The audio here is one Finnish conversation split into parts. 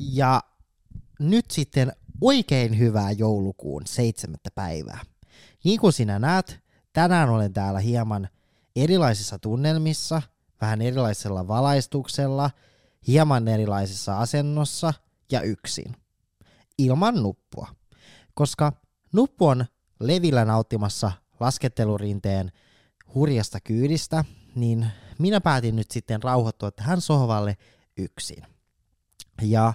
Ja nyt sitten oikein hyvää joulukuun seitsemättä päivää. Niin kuin sinä näet, tänään olen täällä hieman erilaisissa tunnelmissa, vähän erilaisella valaistuksella, hieman erilaisessa asennossa ja yksin. Ilman nuppua. Koska nuppu on levillä nauttimassa laskettelurinteen hurjasta kyydistä, niin minä päätin nyt sitten rauhoittua tähän sohvalle yksin. Ja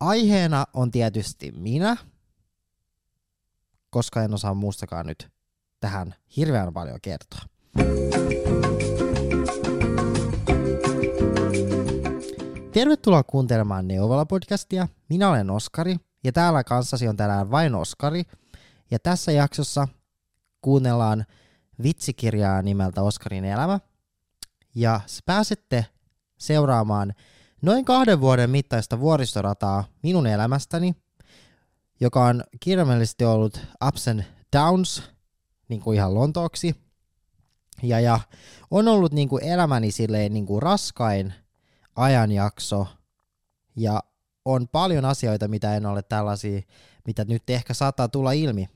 aiheena on tietysti minä, koska en osaa muustakaan nyt tähän hirveän paljon kertoa. Tervetuloa kuuntelemaan Neuvola-podcastia. Minä olen Oskari ja täällä kanssasi on tänään vain Oskari. Ja tässä jaksossa kuunnellaan vitsikirjaa nimeltä Oskarin elämä. Ja pääsette seuraamaan noin kahden vuoden mittaista vuoristorataa minun elämästäni, joka on kirjaimellisesti ollut ups and downs, niin kuin ihan lontooksi. Ja, ja on ollut niin kuin elämäni silleen niin kuin raskain ajanjakso, ja on paljon asioita, mitä en ole tällaisia, mitä nyt ehkä saattaa tulla ilmi,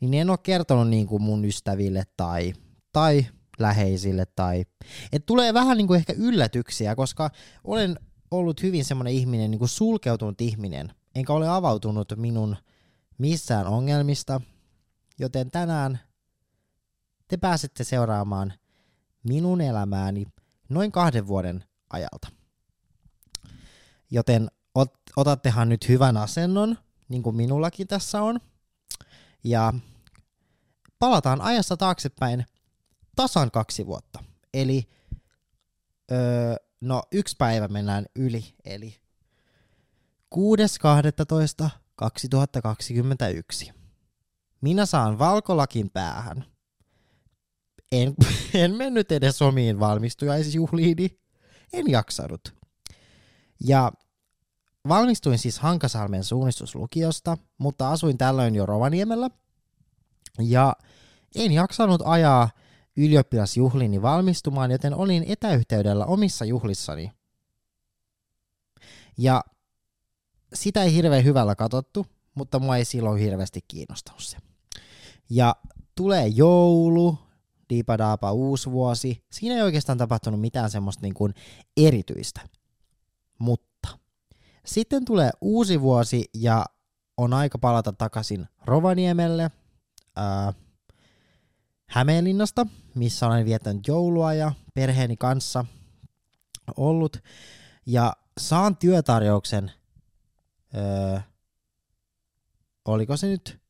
niin en ole kertonut niin kuin mun ystäville tai, tai läheisille tai... Et tulee vähän niin kuin ehkä yllätyksiä, koska olen ollut hyvin semmoinen ihminen, niin kuin sulkeutunut ihminen, enkä ole avautunut minun missään ongelmista, joten tänään te pääsette seuraamaan minun elämääni noin kahden vuoden ajalta. Joten ot, otattehan nyt hyvän asennon, niin kuin minullakin tässä on, ja palataan ajassa taaksepäin tasan kaksi vuotta. Eli öö, no yksi päivä mennään yli, eli 6.12.2021. Minä saan valkolakin päähän. En, en mennyt edes omiin valmistujaisjuhliini. En jaksanut. Ja valmistuin siis Hankasalmen suunnistuslukiosta, mutta asuin tällöin jo Rovaniemellä. Ja en jaksanut ajaa ylioppilasjuhliini valmistumaan, joten olin etäyhteydellä omissa juhlissani. Ja sitä ei hirveän hyvällä katsottu, mutta mua ei silloin hirveästi kiinnostanut se. Ja tulee joulu, diipadaapa uusi vuosi. Siinä ei oikeastaan tapahtunut mitään semmoista niin kuin erityistä. Mutta sitten tulee uusi vuosi ja on aika palata takaisin Rovaniemelle. Ää, Hämeenlinnasta, missä olen viettänyt joulua ja perheeni kanssa ollut. Ja saan työtarjouksen, öö, oliko se nyt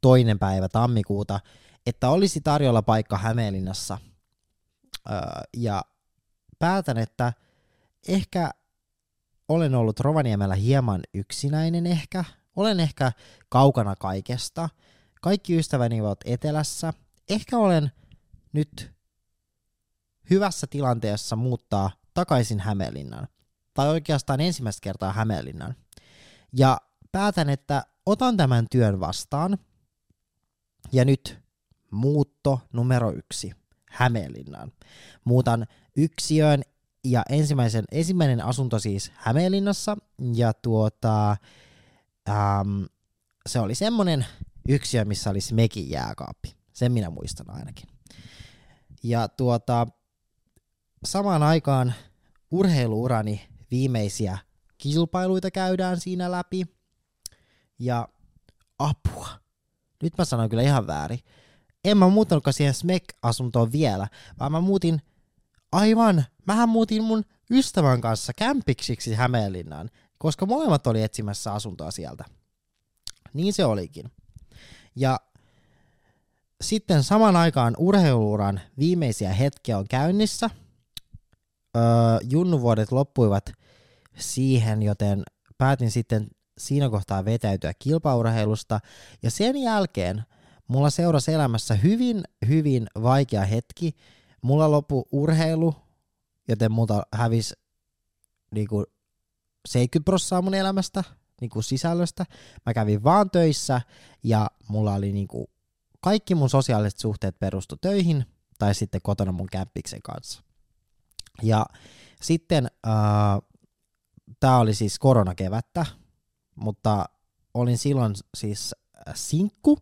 toinen päivä tammikuuta, että olisi tarjolla paikka Hämeenlinnassa. Öö, ja päätän, että ehkä olen ollut Rovaniemellä hieman yksinäinen ehkä. Olen ehkä kaukana kaikesta. Kaikki ystäväni ovat etelässä – ehkä olen nyt hyvässä tilanteessa muuttaa takaisin Hämeenlinnan. Tai oikeastaan ensimmäistä kertaa Hämeenlinnan. Ja päätän, että otan tämän työn vastaan. Ja nyt muutto numero yksi Hämeenlinnaan. Muutan yksiöön ja ensimmäisen, ensimmäinen asunto siis Hämeenlinnassa. Ja tuota, ähm, se oli semmonen yksiö, missä oli Smekin jääkaappi. Sen minä muistan ainakin. Ja tuota, samaan aikaan urheiluurani viimeisiä kilpailuita käydään siinä läpi. Ja apua. Nyt mä sanon kyllä ihan väärin. En mä muuttanutkaan siihen Smek-asuntoon vielä, vaan mä muutin aivan, mähän muutin mun ystävän kanssa kämpiksiksi Hämeenlinnaan, koska molemmat oli etsimässä asuntoa sieltä. Niin se olikin. Ja sitten saman aikaan urheiluuran viimeisiä hetkiä on käynnissä. Öö, junnuvuodet loppuivat siihen, joten päätin sitten siinä kohtaa vetäytyä kilpaurheilusta. Ja sen jälkeen mulla seurasi elämässä hyvin, hyvin vaikea hetki. Mulla lopu urheilu, joten multa hävisi niinku 70 prosenttia mun elämästä, niinku sisällöstä. Mä kävin vaan töissä ja mulla oli niinku kaikki mun sosiaaliset suhteet perustu töihin tai sitten kotona mun kämppiksen kanssa. Ja sitten äh, tää oli siis koronakevättä, mutta olin silloin siis sinkku.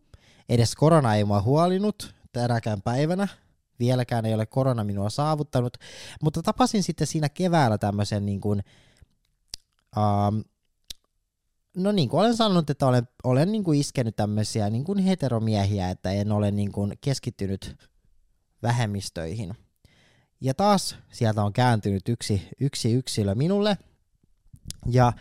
Edes korona ei mua huolinut tänäkään päivänä. Vieläkään ei ole korona minua saavuttanut. Mutta tapasin sitten siinä keväällä tämmöisen niin kuin, um, no niin kuin olen sanonut, että olen, olen niin kuin iskenyt tämmöisiä niin kuin heteromiehiä, että en ole niin kuin keskittynyt vähemmistöihin. Ja taas sieltä on kääntynyt yksi, yksi yksilö minulle. Ja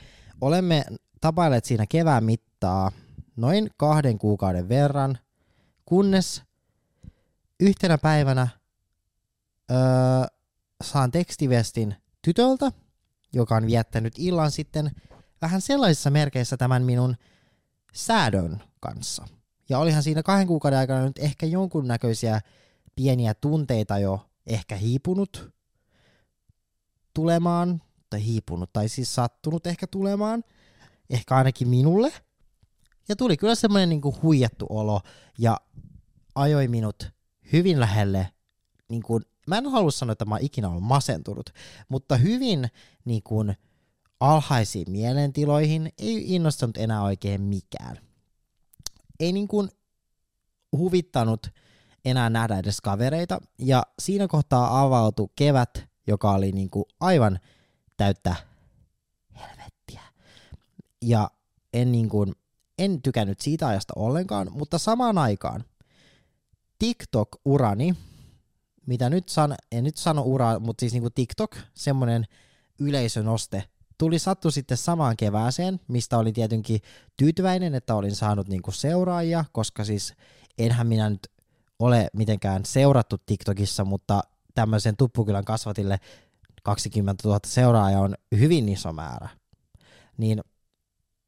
olemme tapailleet siinä kevään mittaa noin kahden kuukauden verran, kunnes yhtenä päivänä öö, saan tekstiviestin tytöltä, joka on viettänyt illan sitten vähän sellaisissa merkeissä tämän minun säädön kanssa. Ja olihan siinä kahden kuukauden aikana nyt ehkä jonkunnäköisiä pieniä tunteita jo ehkä hiipunut tulemaan, tai hiipunut, tai siis sattunut ehkä tulemaan, ehkä ainakin minulle. Ja tuli kyllä semmoinen niinku huijattu olo, ja ajoi minut hyvin lähelle, niin kuin, mä en halua sanoa, että mä oon ikinä ollut masentunut, mutta hyvin niin kuin, alhaisiin mielentiloihin ei innostanut enää oikein mikään. Ei niin kuin huvittanut enää nähdä edes kavereita, ja siinä kohtaa avautui kevät, joka oli niin kuin aivan täyttä helvettiä. Ja en, niin kuin, en tykännyt siitä ajasta ollenkaan, mutta samaan aikaan TikTok-urani, mitä nyt san, en nyt sano ura, mutta siis niinku TikTok, semmoinen yleisönoste, tuli sattu sitten samaan kevääseen, mistä olin tietenkin tyytyväinen, että olin saanut niinku seuraajia, koska siis enhän minä nyt ole mitenkään seurattu TikTokissa, mutta tämmöisen Tuppukylän kasvatille 20 000 seuraajaa on hyvin iso määrä. Niin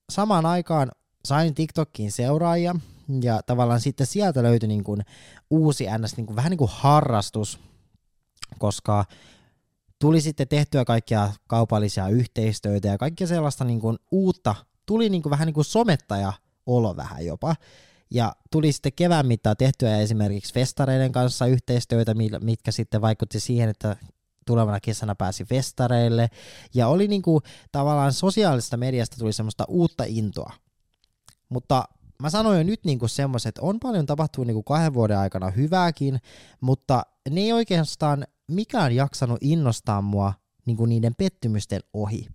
samaan aikaan sain TikTokkiin seuraajia, ja tavallaan sitten sieltä löytyi niin kuin uusi ns. Niin kuin, vähän niin kuin harrastus, koska tuli sitten tehtyä kaikkia kaupallisia yhteistyötä ja kaikkea sellaista niin kuin uutta, tuli niin kuin vähän niin kuin somettaja olo vähän jopa. Ja tuli sitten kevään mittaan tehtyä esimerkiksi festareiden kanssa yhteistyötä, mitkä sitten vaikutti siihen, että tulevana kesänä pääsi festareille. Ja oli niin kuin, tavallaan sosiaalisesta mediasta tuli semmoista uutta intoa. Mutta mä sanoin jo nyt niinku semmoiset, että on paljon tapahtunut niinku kahden vuoden aikana hyvääkin, mutta ne ei oikeastaan mikään jaksanut innostaa mua niinku niiden pettymysten ohi.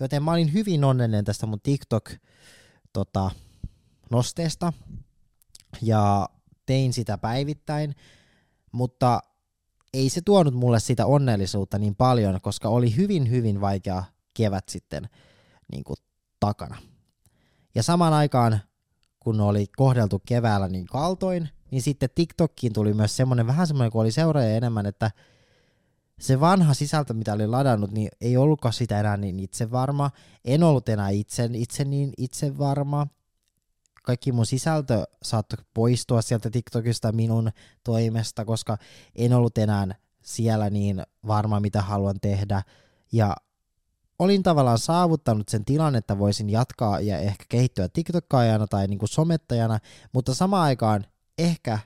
Joten mä olin hyvin onnellinen tästä mun TikTok-nosteesta tota, ja tein sitä päivittäin, mutta ei se tuonut mulle sitä onnellisuutta niin paljon, koska oli hyvin hyvin vaikea kevät sitten niin kuin takana. Ja samaan aikaan kun oli kohdeltu keväällä niin kaltoin, niin sitten TikTokkiin tuli myös semmoinen, vähän semmoinen, kun oli seuraaja enemmän, että se vanha sisältö, mitä oli ladannut, niin ei ollutkaan sitä enää niin itsevarma. En ollut enää itse, itse niin itsevarma. Kaikki mun sisältö saattoi poistua sieltä TikTokista minun toimesta, koska en ollut enää siellä niin varma, mitä haluan tehdä. Ja olin tavallaan saavuttanut sen tilan, että voisin jatkaa ja ehkä kehittyä TikTokkaajana tai niin kuin somettajana, mutta samaan aikaan ehkä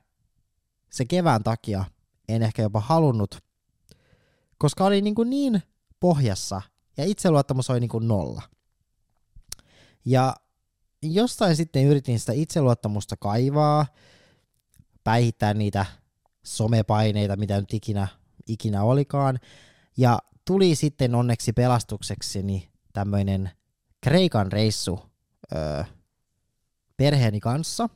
se kevään takia en ehkä jopa halunnut, koska oli niin, kuin niin pohjassa ja itseluottamus oli niin kuin nolla. Ja jostain sitten yritin sitä itseluottamusta kaivaa, päihittää niitä somepaineita, mitä nyt ikinä, ikinä olikaan, ja tuli sitten onneksi pelastuksekseni tämmöinen Kreikan reissu öö, perheeni kanssa.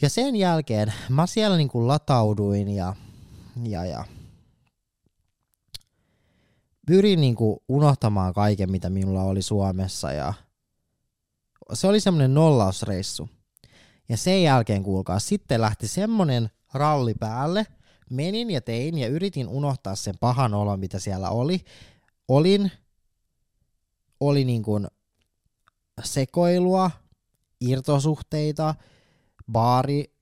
Ja sen jälkeen mä siellä niinku latauduin ja, ja, ja pyrin niinku unohtamaan kaiken, mitä minulla oli Suomessa ja se oli semmoinen nollausreissu. Ja sen jälkeen, kuulkaa, sitten lähti semmonen ralli päälle, menin ja tein ja yritin unohtaa sen pahan olon, mitä siellä oli. Olin, oli niin kuin sekoilua, irtosuhteita, baari,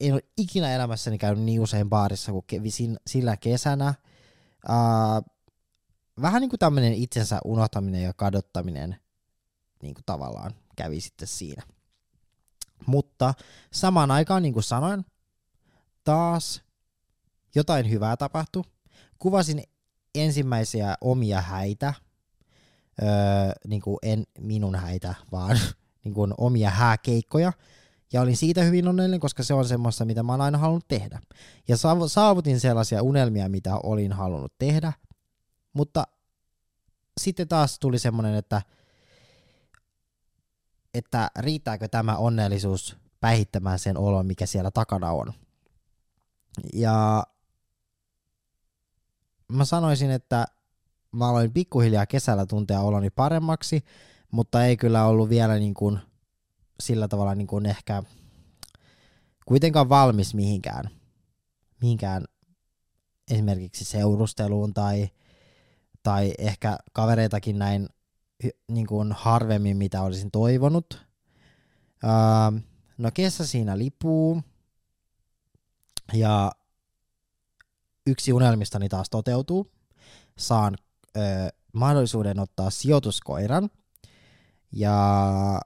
en ole ikinä elämässäni käynyt niin usein baarissa kuin kevisin sillä kesänä. Uh, vähän niin kuin tämmöinen itsensä unohtaminen ja kadottaminen niin kuin tavallaan kävi sitten siinä. Mutta samaan aikaan, niin kuin sanoin, taas jotain hyvää tapahtui. Kuvasin ensimmäisiä omia häitä. öö, niin kuin en minun häitä, vaan niin kuin omia hääkeikkoja. Ja olin siitä hyvin onnellinen, koska se on semmoista, mitä mä oon aina halunnut tehdä. Ja saavutin sellaisia unelmia, mitä olin halunnut tehdä. Mutta sitten taas tuli semmoinen, että, että riittääkö tämä onnellisuus päihittämään sen olon, mikä siellä takana on. Ja mä sanoisin, että mä aloin pikkuhiljaa kesällä tuntea oloni paremmaksi, mutta ei kyllä ollut vielä niin kuin sillä tavalla niin kuin ehkä kuitenkaan valmis mihinkään, mihinkään esimerkiksi seurusteluun tai, tai ehkä kavereitakin näin niin kuin harvemmin, mitä olisin toivonut. Öö, no kesä siinä lipuu ja yksi unelmistani taas toteutuu. Saan ö, mahdollisuuden ottaa sijoituskoiran ja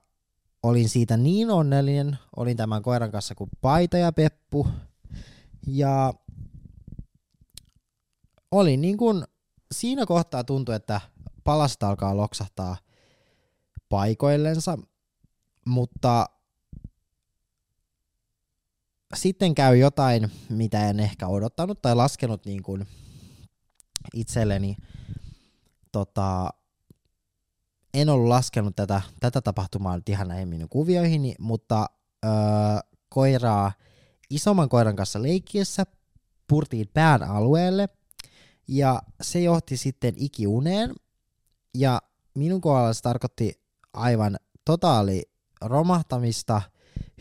olin siitä niin onnellinen, olin tämän koiran kanssa kuin Paita ja Peppu, ja olin niin kuin, siinä kohtaa tuntui, että palasta alkaa loksahtaa paikoillensa, mutta sitten käy jotain, mitä en ehkä odottanut tai laskenut niin kuin itselleni. Tota, en ollut laskenut tätä, tätä tapahtumaa nyt ihan näihin minun kuvioihin, mutta öö, koiraa isomman koiran kanssa leikkiessä purtiin pään alueelle ja se johti sitten ikiuneen. Ja minun kohdalla se tarkoitti aivan totaali romahtamista,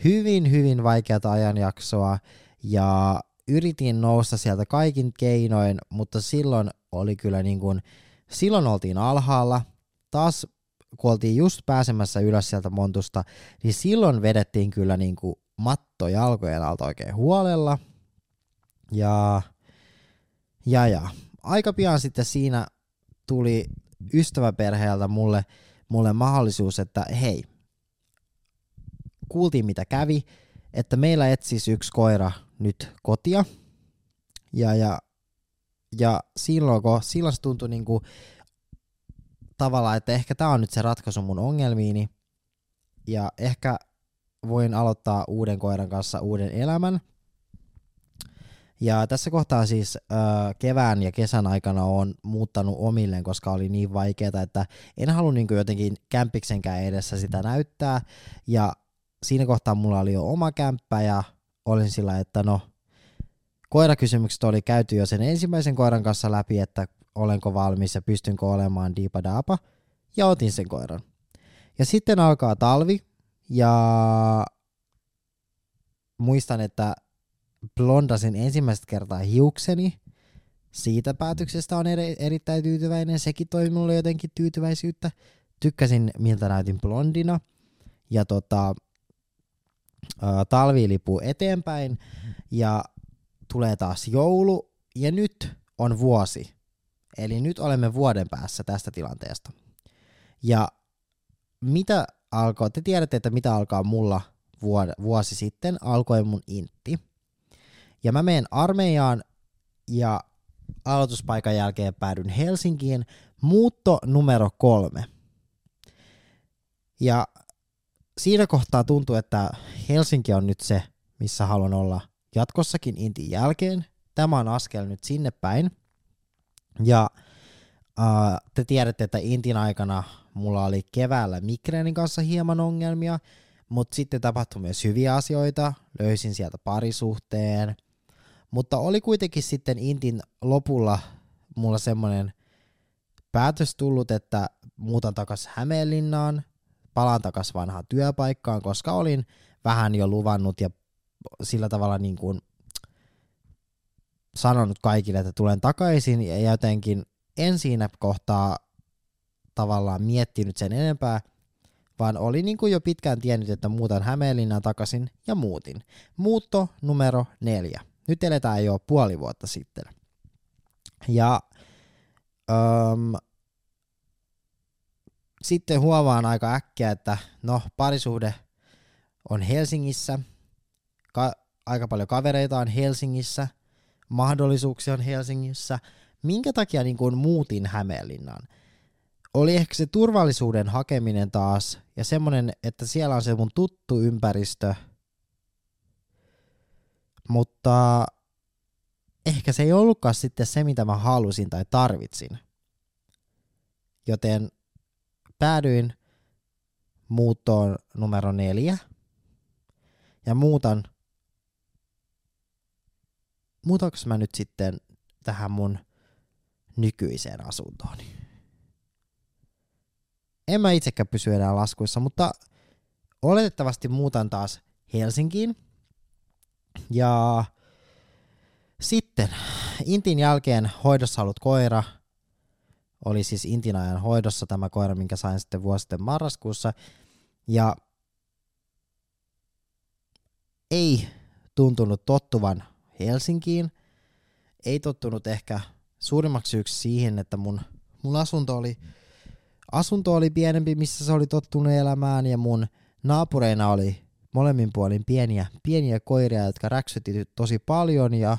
hyvin hyvin vaikeata ajanjaksoa. Ja yritin nousta sieltä kaikin keinoin, mutta silloin oli kyllä niin kuin, silloin oltiin alhaalla, taas kun oltiin just pääsemässä ylös sieltä montusta, niin silloin vedettiin kyllä niin kuin matto jalkojen alta oikein huolella. Ja, ja, ja aika pian sitten siinä tuli ystäväperheeltä mulle, mulle mahdollisuus, että hei, kuultiin mitä kävi, että meillä etsisi yksi koira nyt kotia. Ja, ja, ja silloin, kun, silloin se tuntui niin kuin tavallaan, että ehkä tämä on nyt se ratkaisu mun ongelmiini, ja ehkä voin aloittaa uuden koiran kanssa uuden elämän. Ja tässä kohtaa siis äh, kevään ja kesän aikana on muuttanut omilleen, koska oli niin vaikeaa, että en halua niin jotenkin kämpiksenkään edessä sitä näyttää. Ja siinä kohtaa mulla oli jo oma kämppä ja olin sillä, että no, koirakysymykset oli käyty jo sen ensimmäisen koiran kanssa läpi, että olenko valmis ja pystynkö olemaan diipadaapa, ja otin sen koiran. Ja sitten alkaa talvi, ja muistan, että blondasin ensimmäistä kertaa hiukseni. Siitä päätöksestä on eri, erittäin tyytyväinen. Sekin toi mulle jotenkin tyytyväisyyttä. Tykkäsin, miltä näytin blondina. Ja tota, talvi lipuu eteenpäin ja tulee taas joulu. Ja nyt on vuosi Eli nyt olemme vuoden päässä tästä tilanteesta. Ja mitä alkoi, te tiedätte, että mitä alkaa mulla vuosi sitten, alkoi mun intti. Ja mä menen armeijaan ja aloituspaikan jälkeen päädyn Helsinkiin, muutto numero kolme. Ja siinä kohtaa tuntuu, että Helsinki on nyt se, missä haluan olla jatkossakin intin jälkeen. Tämä on askel nyt sinne päin. Ja uh, te tiedätte, että Intin aikana mulla oli keväällä migreenin kanssa hieman ongelmia, mutta sitten tapahtui myös hyviä asioita, löysin sieltä parisuhteen, mutta oli kuitenkin sitten Intin lopulla mulla semmoinen päätös tullut, että muutan takas Hämeenlinnaan, palaan takas vanhaan työpaikkaan, koska olin vähän jo luvannut ja sillä tavalla niin kuin sanonut kaikille, että tulen takaisin ja jotenkin en siinä kohtaa tavallaan miettinyt sen enempää, vaan oli niin kuin jo pitkään tiennyt, että muutan Hämeenlinnaan takaisin ja muutin. Muutto numero neljä. Nyt eletään jo puoli vuotta sitten. Ja öm, sitten huomaan aika äkkiä, että no parisuhde on Helsingissä, ka- aika paljon kavereita on Helsingissä – mahdollisuuksia on Helsingissä. Minkä takia niin kuin muutin Hämeenlinnaan? oli ehkä se turvallisuuden hakeminen taas ja semmonen, että siellä on se mun tuttu ympäristö, mutta ehkä se ei ollutkaan sitten se, mitä mä halusin tai tarvitsin. Joten päädyin muuttoon numero neljä ja muutan, muutaks mä nyt sitten tähän mun nykyiseen asuntooni. En mä itsekään pysy enää laskuissa, mutta oletettavasti muutan taas Helsinkiin. Ja sitten Intin jälkeen hoidossa ollut koira oli siis Intin ajan hoidossa tämä koira, minkä sain sitten vuosi sitten marraskuussa. Ja ei tuntunut tottuvan Helsinkiin. Ei tottunut ehkä suurimmaksi syyksi siihen, että mun, mun asunto oli asunto oli pienempi, missä se oli tottunut elämään ja mun naapureina oli molemmin puolin pieniä, pieniä koiria, jotka räksytti tosi paljon ja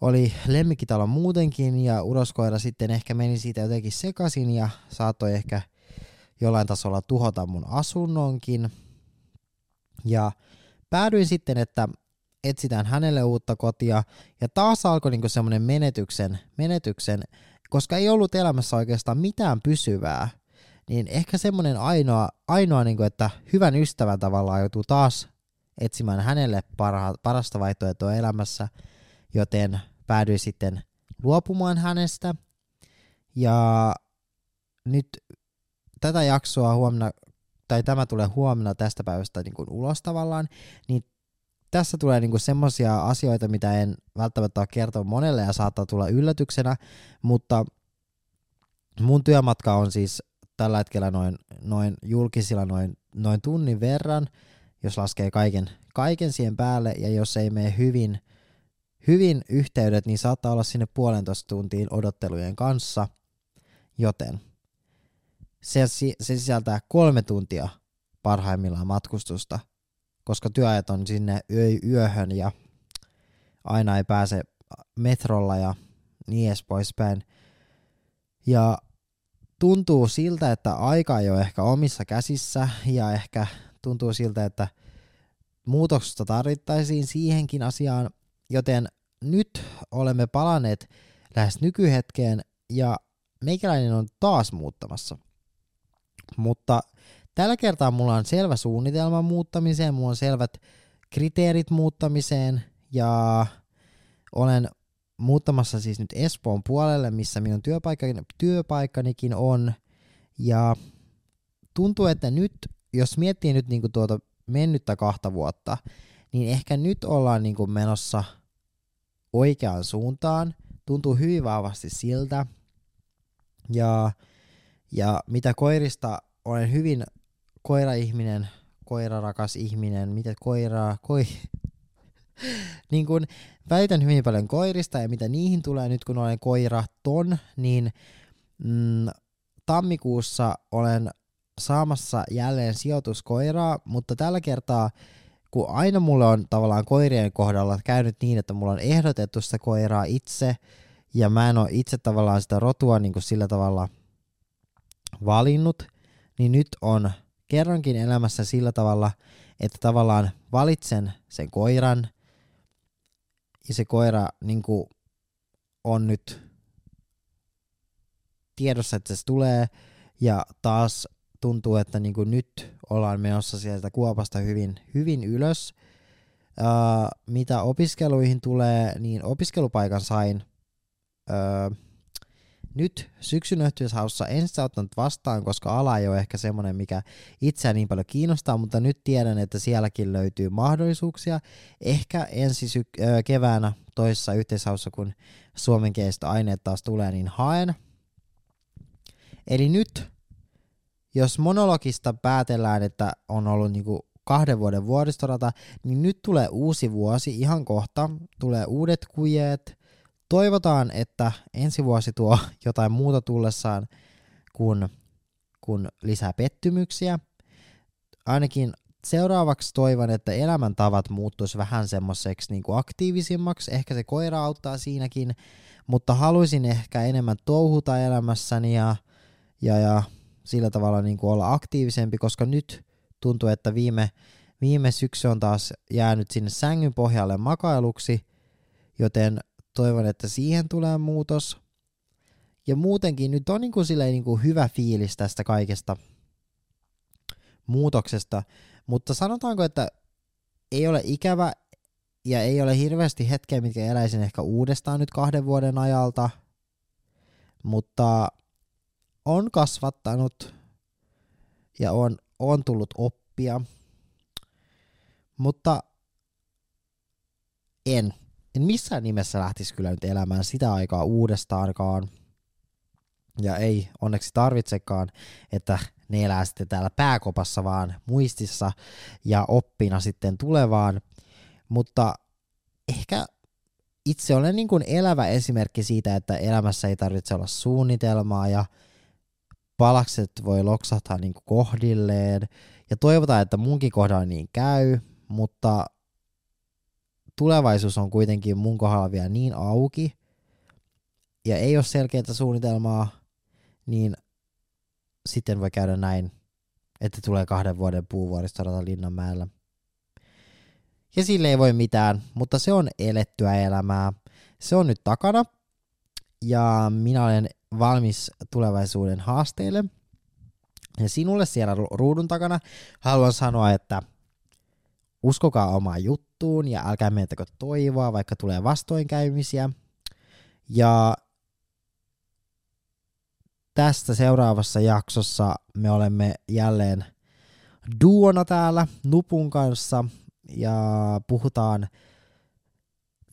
oli lemmikkitalo muutenkin ja uroskoira sitten ehkä meni siitä jotenkin sekaisin ja saattoi ehkä jollain tasolla tuhota mun asunnonkin. Ja päädyin sitten, että etsitään hänelle uutta kotia ja taas alkoi niinku semmoinen menetyksen, menetyksen koska ei ollut elämässä oikeastaan mitään pysyvää, niin ehkä semmoinen ainoa, ainoa niin kuin, että hyvän ystävän tavallaan joutuu taas etsimään hänelle parha, parasta vaihtoehtoa elämässä, joten päädyin sitten luopumaan hänestä. Ja nyt tätä jaksoa huomenna, tai tämä tulee huomenna tästä päivästä niin kuin ulos tavallaan, niin tässä tulee niinku semmoisia asioita, mitä en välttämättä ole kertonut monelle ja saattaa tulla yllätyksenä, mutta mun työmatka on siis tällä hetkellä noin, noin julkisilla noin, noin tunnin verran, jos laskee kaiken, kaiken siihen päälle, ja jos ei mene hyvin, hyvin yhteydet, niin saattaa olla sinne puolentoista tuntiin odottelujen kanssa, joten se, se sisältää kolme tuntia parhaimmillaan matkustusta – koska työajat on sinne yöhön ja aina ei pääse metrolla ja niin edes poispäin. Ja tuntuu siltä, että aika ei ole ehkä omissa käsissä ja ehkä tuntuu siltä, että muutoksesta tarvittaisiin siihenkin asiaan, joten nyt olemme palanneet lähes nykyhetkeen ja meikäläinen on taas muuttamassa. Mutta Tällä kertaa mulla on selvä suunnitelma muuttamiseen, mulla on selvät kriteerit muuttamiseen ja olen muuttamassa siis nyt Espoon puolelle, missä minun työpaikkani, työpaikkanikin on. Ja tuntuu, että nyt, jos miettii nyt niinku tuota mennyttä kahta vuotta, niin ehkä nyt ollaan niinku menossa oikeaan suuntaan. Tuntuu hyvin vahvasti siltä. Ja, ja mitä koirista olen hyvin koira-ihminen, koirarakas ihminen, mitä koiraa, koi... niin kun väitän hyvin paljon koirista ja mitä niihin tulee nyt kun olen koiraton, niin mm, tammikuussa olen saamassa jälleen sijoituskoiraa, mutta tällä kertaa kun aina mulle on tavallaan koirien kohdalla käynyt niin, että mulla on ehdotettu sitä koiraa itse, ja mä en ole itse tavallaan sitä rotua niin kuin sillä tavalla valinnut, niin nyt on kerrankin elämässä sillä tavalla, että tavallaan valitsen sen koiran ja se koira niin kuin, on nyt tiedossa, että se tulee ja taas tuntuu, että niin kuin nyt ollaan menossa sieltä kuopasta hyvin, hyvin ylös. Uh, mitä opiskeluihin tulee, niin opiskelupaikan sain uh, nyt syksyn yhteishaussa en sitä ottanut vastaan, koska ala ei ole ehkä semmoinen, mikä itseä niin paljon kiinnostaa, mutta nyt tiedän, että sielläkin löytyy mahdollisuuksia. Ehkä ensi syk- äh, keväänä toisessa yhteishaussa, kun suomenkieliset aineet taas tulee, niin haen. Eli nyt, jos monologista päätellään, että on ollut niinku kahden vuoden vuoristorata, niin nyt tulee uusi vuosi ihan kohta, tulee uudet kujeet, Toivotaan, että ensi vuosi tuo jotain muuta tullessaan kuin, kuin lisää pettymyksiä. Ainakin seuraavaksi toivon, että elämäntavat muuttuisi vähän semmoiseksi niin kuin aktiivisimmaksi. Ehkä se koira auttaa siinäkin, mutta haluaisin ehkä enemmän touhuta elämässäni ja, ja, ja sillä tavalla niin kuin olla aktiivisempi, koska nyt tuntuu, että viime, viime syksy on taas jäänyt sinne sängyn pohjalle makailuksi, joten toivon, että siihen tulee muutos. Ja muutenkin nyt on niin kuin silleen niin kuin hyvä fiilis tästä kaikesta muutoksesta, mutta sanotaanko, että ei ole ikävä ja ei ole hirveästi hetkeä, mitkä eläisin ehkä uudestaan nyt kahden vuoden ajalta, mutta on kasvattanut ja on, on tullut oppia, mutta en, en missään nimessä lähtisi kyllä nyt elämään sitä aikaa uudestaankaan. Ja ei onneksi tarvitsekaan, että ne elää sitten täällä pääkopassa vaan muistissa ja oppina sitten tulevaan. Mutta ehkä itse olen niin kuin elävä esimerkki siitä, että elämässä ei tarvitse olla suunnitelmaa ja palakset voi loksahtaa niin kohdilleen. Ja toivotaan, että munkin kohdalla niin käy, mutta tulevaisuus on kuitenkin mun kohdalla vielä niin auki, ja ei ole selkeää suunnitelmaa, niin sitten voi käydä näin, että tulee kahden vuoden puuvuoristorata Linnanmäellä. Ja sille ei voi mitään, mutta se on elettyä elämää. Se on nyt takana, ja minä olen valmis tulevaisuuden haasteille. Ja sinulle siellä ruudun takana haluan sanoa, että uskokaa omaan juttuun ja älkää menettäkö toivoa, vaikka tulee vastoinkäymisiä. Ja tästä seuraavassa jaksossa me olemme jälleen duona täällä Nupun kanssa ja puhutaan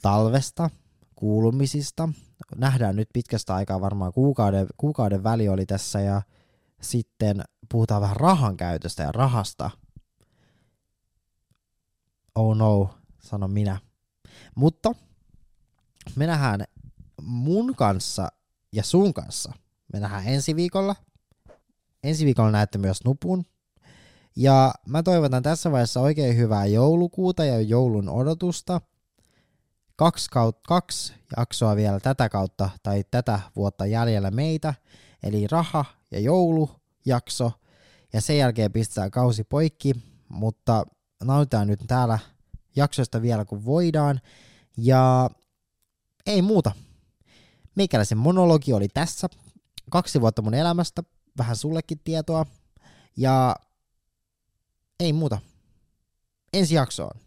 talvesta, kuulumisista. Nähdään nyt pitkästä aikaa varmaan kuukauden, kuukauden väli oli tässä ja sitten puhutaan vähän rahan käytöstä ja rahasta. Oh no, sanon minä. Mutta me nähdään mun kanssa ja sun kanssa – me nähdään ensi viikolla. Ensi viikolla näette myös nupun. Ja mä toivotan tässä vaiheessa oikein hyvää joulukuuta ja joulun odotusta. Kaksi, kaut, kaksi jaksoa vielä tätä kautta tai tätä vuotta jäljellä meitä. Eli raha ja joulujakso. Ja sen jälkeen pistää kausi poikki, mutta nautitaan nyt täällä jaksoista vielä kun voidaan. Ja ei muuta. Meikäläisen monologi oli tässä kaksi vuotta mun elämästä, vähän sullekin tietoa, ja ei muuta. Ensi jaksoon.